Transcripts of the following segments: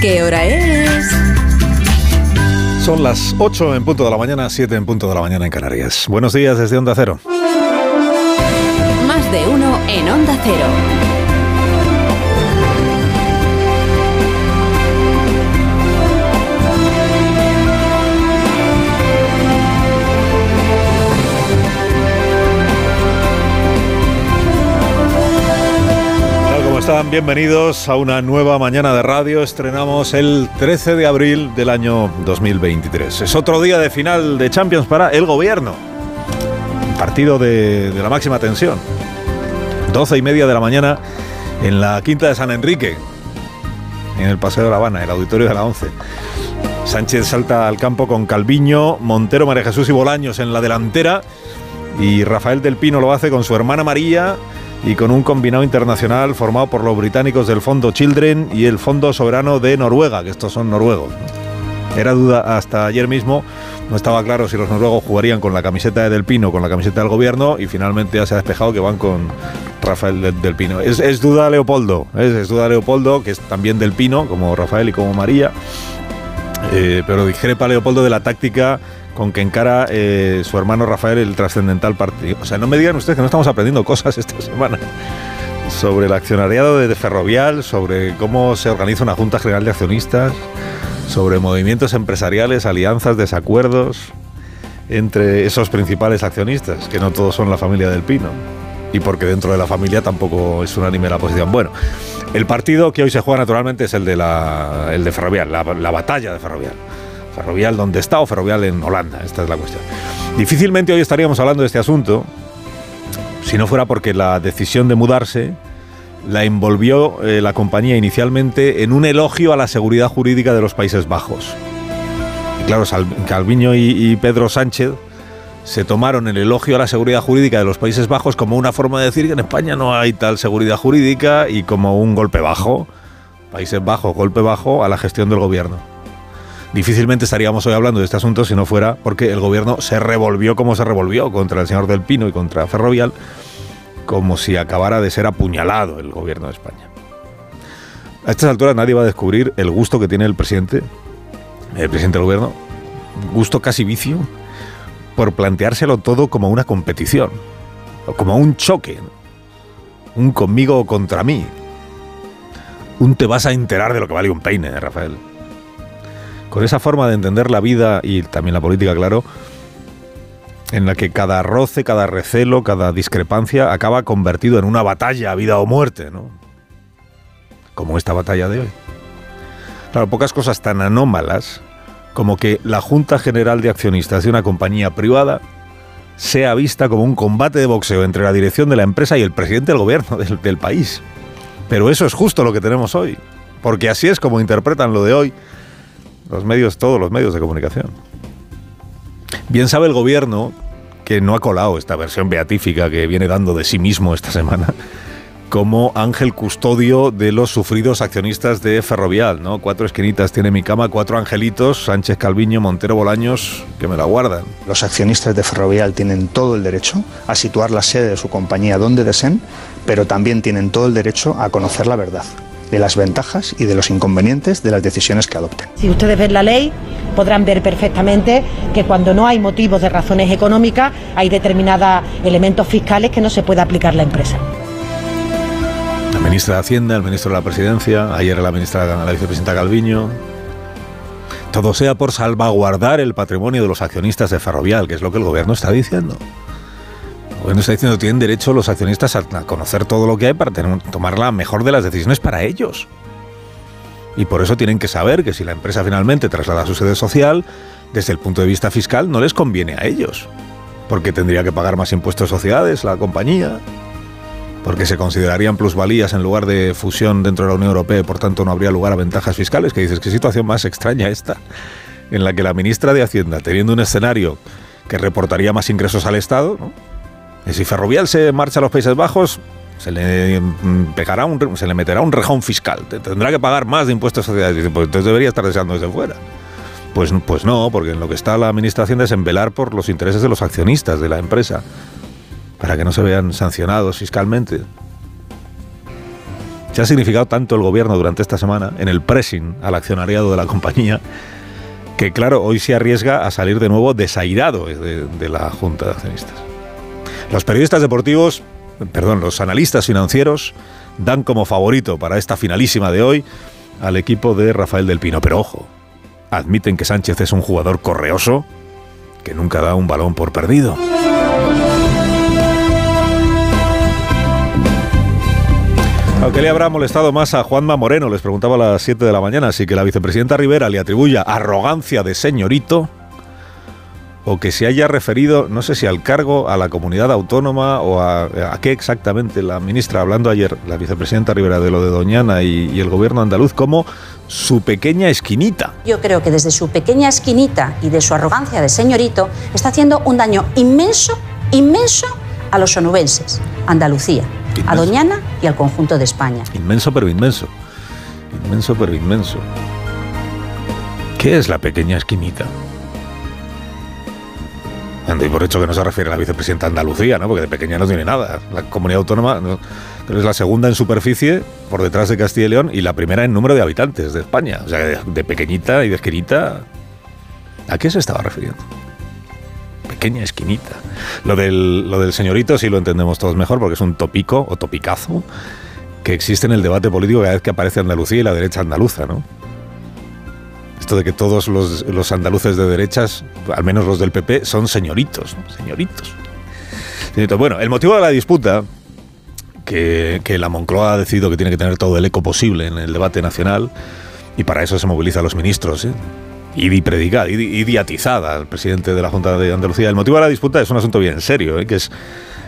¿qué hora es? Son las 8 en punto de la mañana, 7 en punto de la mañana en Canarias. Buenos días desde Onda Cero. Más de uno en Onda Cero. Bienvenidos a una nueva mañana de radio. Estrenamos el 13 de abril del año 2023. Es otro día de final de Champions para el gobierno. Partido de, de la máxima tensión. 12 y media de la mañana en la Quinta de San Enrique, en el Paseo de la Habana, el auditorio de la 11. Sánchez salta al campo con Calviño, Montero, María Jesús y Bolaños en la delantera. Y Rafael del Pino lo hace con su hermana María y con un combinado internacional formado por los británicos del Fondo Children y el Fondo Soberano de Noruega, que estos son noruegos. ¿no? Era duda hasta ayer mismo, no estaba claro si los noruegos jugarían con la camiseta de Del Pino con la camiseta del gobierno y finalmente ya se ha despejado que van con Rafael de- del Pino. Es, es duda Leopoldo, es, es duda Leopoldo, que es también del Pino, como Rafael y como María. Eh, pero discrepa Leopoldo de la táctica con que encara eh, su hermano Rafael el trascendental partido. O sea, no me digan ustedes que no estamos aprendiendo cosas esta semana sobre el accionariado de Ferrovial, sobre cómo se organiza una Junta General de Accionistas, sobre movimientos empresariales, alianzas, desacuerdos entre esos principales accionistas, que no todos son la familia del Pino. Y porque dentro de la familia tampoco es unánime la posición. Bueno, el partido que hoy se juega naturalmente es el de, la, el de Ferrovial, la, la batalla de Ferrovial. Ferrovial donde está o Ferrovial en Holanda, esta es la cuestión. Difícilmente hoy estaríamos hablando de este asunto si no fuera porque la decisión de mudarse la envolvió eh, la compañía inicialmente en un elogio a la seguridad jurídica de los Países Bajos. Y claro, Calviño y, y Pedro Sánchez se tomaron el elogio a la seguridad jurídica de los Países Bajos como una forma de decir que en España no hay tal seguridad jurídica y como un golpe bajo, Países Bajos, golpe bajo a la gestión del gobierno. Difícilmente estaríamos hoy hablando de este asunto si no fuera porque el gobierno se revolvió como se revolvió contra el señor Del Pino y contra Ferrovial, como si acabara de ser apuñalado el gobierno de España. A estas alturas nadie va a descubrir el gusto que tiene el presidente, el presidente del gobierno, gusto casi vicio, por planteárselo todo como una competición, o como un choque, un conmigo o contra mí. Un te vas a enterar de lo que vale un peine, ¿eh, Rafael. Con esa forma de entender la vida y también la política, claro, en la que cada roce, cada recelo, cada discrepancia acaba convertido en una batalla a vida o muerte, ¿no? Como esta batalla de hoy. Claro, pocas cosas tan anómalas como que la Junta General de Accionistas de una compañía privada sea vista como un combate de boxeo entre la dirección de la empresa y el presidente del gobierno del, del país. Pero eso es justo lo que tenemos hoy, porque así es como interpretan lo de hoy los medios, todos los medios de comunicación. Bien sabe el gobierno que no ha colado esta versión beatífica que viene dando de sí mismo esta semana como ángel custodio de los sufridos accionistas de Ferrovial, ¿no? Cuatro esquinitas tiene mi cama, cuatro angelitos, Sánchez Calviño, Montero Bolaños, que me la guardan. Los accionistas de Ferrovial tienen todo el derecho a situar la sede de su compañía donde deseen, pero también tienen todo el derecho a conocer la verdad de las ventajas y de los inconvenientes de las decisiones que adopten. Si ustedes ven la ley, podrán ver perfectamente que cuando no hay motivos de razones económicas, hay determinados elementos fiscales que no se puede aplicar la empresa. La ministra de Hacienda, el ministro de la Presidencia, ayer la ministra, la vicepresidenta Calviño. Todo sea por salvaguardar el patrimonio de los accionistas de Ferrovial, que es lo que el gobierno está diciendo. Gobierno está diciendo tienen derecho los accionistas a, a conocer todo lo que hay para tomar la mejor de las decisiones para ellos. Y por eso tienen que saber que si la empresa finalmente traslada su sede social, desde el punto de vista fiscal no les conviene a ellos. Porque tendría que pagar más impuestos de sociedades la compañía, porque se considerarían plusvalías en lugar de fusión dentro de la Unión Europea y por tanto no habría lugar a ventajas fiscales. Que dices, qué situación más extraña esta, en la que la ministra de Hacienda, teniendo un escenario que reportaría más ingresos al Estado, ¿no? Y si Ferrovial se marcha a los Países Bajos, se le mm, pegará se le meterá un rejón fiscal, te- tendrá que pagar más de impuestos. Dice, pues entonces debería estar deseando desde fuera. Pues, pues no, porque en lo que está la administración es en velar por los intereses de los accionistas de la empresa para que no se vean sancionados fiscalmente. se ha significado tanto el gobierno durante esta semana en el pressing al accionariado de la compañía que claro, hoy se arriesga a salir de nuevo desairado de, de la Junta de Accionistas. Los periodistas deportivos, perdón, los analistas financieros dan como favorito para esta finalísima de hoy al equipo de Rafael del Pino. Pero ojo, admiten que Sánchez es un jugador correoso que nunca da un balón por perdido. Aunque le habrá molestado más a Juanma Moreno, les preguntaba a las 7 de la mañana, así que la vicepresidenta Rivera le atribuya arrogancia de señorito o que se haya referido, no sé si al cargo, a la comunidad autónoma o a, qué exactamente la ministra, hablando ayer, la vicepresidenta Rivera, de lo de Doñana y, y el gobierno andaluz, como su pequeña esquinita. Yo creo que desde su pequeña esquinita y de su arrogancia de señorito está haciendo un daño inmenso, inmenso a los onubenses, Andalucía, a Doñana y al conjunto de España. Inmenso pero inmenso. Inmenso pero inmenso. ¿Qué es la pequeña esquinita? Ando por hecho que no se refiere a la vicepresidenta Andalucía, ¿no? Porque de pequeña no tiene nada. La comunidad autónoma es la segunda en superficie por detrás de Castilla y León y la primera en número de habitantes de España. O sea, de, pequeñita y de esquinita. ¿A qué se estaba refiriendo? Pequeña esquinita. Lo del, lo del señorito sí lo entendemos todos mejor porque es un topico o topicazo que existe en el debate político cada vez que aparece Andalucía y la derecha andaluza, ¿no? De que todos los, andaluces de derechas, al menos los del PP, son señoritos, señoritos. Bueno, el motivo de la disputa, que, la Moncloa ha decidido que tiene que tener todo el eco posible en el debate nacional, y para eso se movilizan los ministros, ¿eh? y predicada, y diatizada al presidente de la Junta de Andalucía. El motivo de la disputa es un asunto bien serio, ¿eh? que es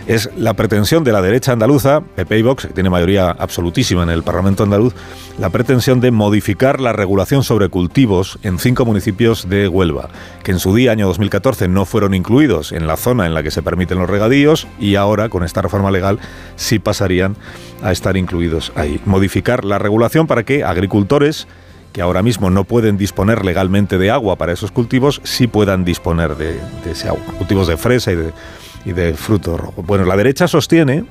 es la pretensión de la derecha andaluza, PP y Vox, que tiene mayoría absolutísima en el Parlamento andaluz, la pretensión de modificar la regulación sobre cultivos en cinco municipios de Huelva, que en su día, año 2014, no fueron incluidos en la zona en la que se permiten los regadíos y ahora, con esta reforma legal, sí pasarían a estar incluidos ahí. Modificar la regulación para que agricultores que ahora mismo no pueden disponer legalmente de agua para esos cultivos, sí puedan disponer de, de ese agua. Cultivos de fresa y de y de fruto rojo. Bueno, la derecha sostiene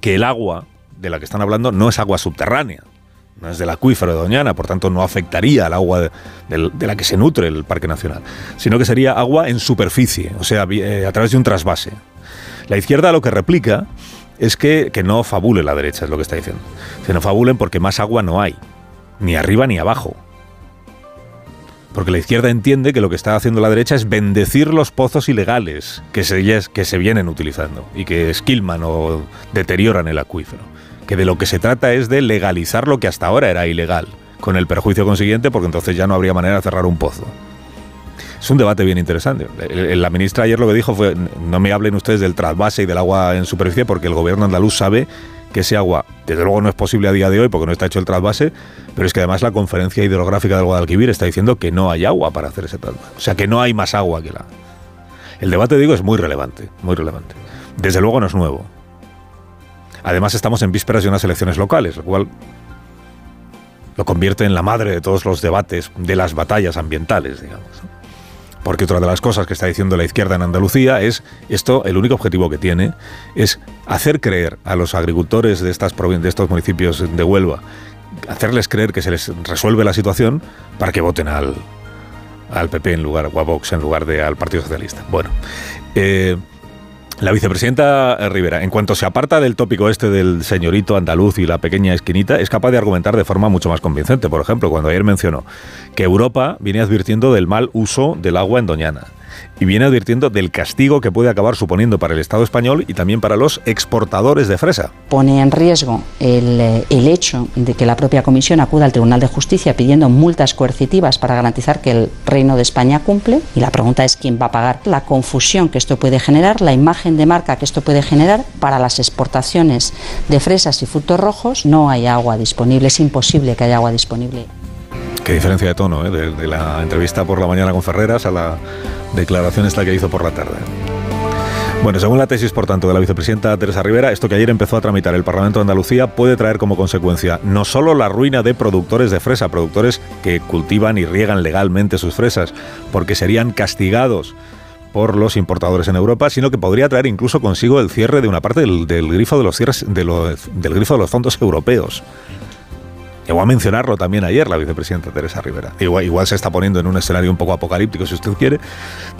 que el agua de la que están hablando no es agua subterránea, no es del acuífero de Doñana, por tanto no afectaría al agua de, la que se nutre el Parque Nacional, sino que sería agua en superficie, o sea, eh, a través de un trasvase. La izquierda lo que replica es que, que no fabule la derecha, es lo que está diciendo. Que no fabulen porque más agua no hay, ni arriba ni abajo. Porque la izquierda entiende que lo que está haciendo la derecha es bendecir los pozos ilegales que se, que se vienen utilizando y que esquilman o deterioran el acuífero. Que de lo que se trata es de legalizar lo que hasta ahora era ilegal, con el perjuicio consiguiente porque entonces ya no habría manera de cerrar un pozo. Es un debate bien interesante. La ministra ayer lo que dijo fue, no me hablen ustedes del trasvase y del agua en superficie porque el gobierno andaluz sabe que ese agua, desde luego no es posible a día de hoy porque no está hecho el trasvase, pero es que además la conferencia hidrográfica del Guadalquivir está diciendo que no hay agua para hacer ese trasvase. O sea, que no hay más agua que la... El debate, digo, es muy relevante, muy relevante. Desde luego no es nuevo. Además estamos en vísperas de unas elecciones locales, lo cual lo convierte en la madre de todos los debates, de las batallas ambientales, digamos. Porque otra de las cosas que está diciendo la izquierda en Andalucía es esto, el único objetivo que tiene es hacer creer a los agricultores de, estas de estos municipios de Huelva, hacerles creer que se les resuelve la situación para que voten al, al PP en lugar, o a Vox en lugar de al Partido Socialista. Bueno, eh, la vicepresidenta Rivera, en cuanto se aparta del tópico este del señorito andaluz y la pequeña esquinita, es capaz de argumentar de forma mucho más convincente. Por ejemplo, cuando ayer mencionó que Europa viene advirtiendo del mal uso del agua en Doñana y viene advirtiendo del castigo que puede acabar suponiendo para el Estado español y también para los exportadores de fresa. Pone en riesgo el, eh, el, hecho de que la propia Comisión acuda al Tribunal de Justicia pidiendo multas coercitivas para garantizar que el Reino de España cumple y la pregunta es quién va a pagar la confusión que esto puede generar, la imagen de marca que esto puede generar para las exportaciones de fresas y frutos rojos. No hay agua disponible, es imposible que haya agua disponible. Qué diferencia de tono, ¿eh? de, la entrevista por la mañana con Ferreras a la declaración esta que hizo por la tarde. Bueno, según la tesis, por tanto, de la vicepresidenta Teresa Rivera, esto que ayer empezó a tramitar el Parlamento de Andalucía puede traer como consecuencia no solo la ruina de productores de fresa, productores que cultivan y riegan legalmente sus fresas, porque serían castigados por los importadores en Europa, sino que podría traer incluso consigo el cierre de una parte del, grifo del grifo de los fondos europeos. Llegó a mencionarlo también ayer la vicepresidenta Teresa Rivera. Igual, se está poniendo en un escenario un poco apocalíptico, si usted quiere.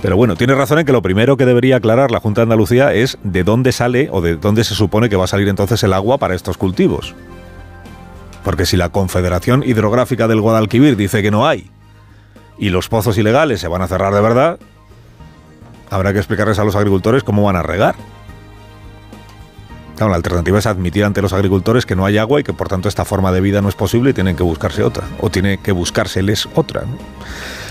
Pero bueno, tiene razón en que lo primero que debería aclarar la Junta de Andalucía es de dónde sale o de dónde se supone que va a salir entonces el agua para estos cultivos. Porque si la Confederación Hidrográfica del Guadalquivir dice que no hay y los pozos ilegales se van a cerrar de verdad, habrá que explicarles a los agricultores cómo van a regar la alternativa es admitir ante los agricultores que no hay agua y que por tanto esta forma de vida no es posible y tienen que buscarse otra, o tiene que buscárseles otra.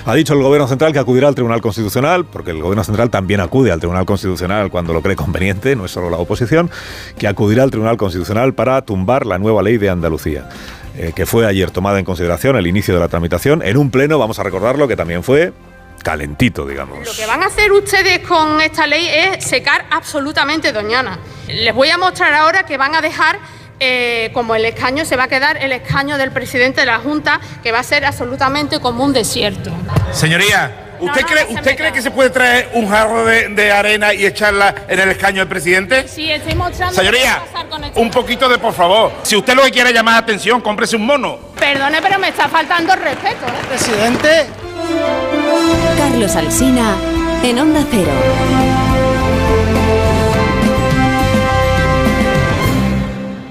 Ha dicho el Gobierno Central que acudirá al Tribunal Constitucional, porque el Gobierno Central también acude al Tribunal Constitucional cuando lo cree conveniente, no es solo la oposición, que acudirá al Tribunal Constitucional para tumbar la nueva ley de Andalucía. Eh, que fue ayer tomada en consideración el inicio de la tramitación en un pleno, vamos a recordarlo, que también fue calentito, digamos. Lo que van a hacer ustedes con esta ley es secar absolutamente Doñana. Les voy a mostrar ahora que van a dejar eh, como el escaño se va a quedar el escaño del presidente de la Junta, que va a ser absolutamente como un desierto. Señoría, ¿usted, cree, ¿usted cree que se puede traer un jarro de, arena y echarla en el escaño del presidente? Sí, estoy mostrando. Señoría, este un poquito de por favor. Si usted lo que quiere llamar atención, cómprese un mono. Perdone, pero me está faltando respeto. ¿eh? Presidente. Carlos Alsina en Onda Cero.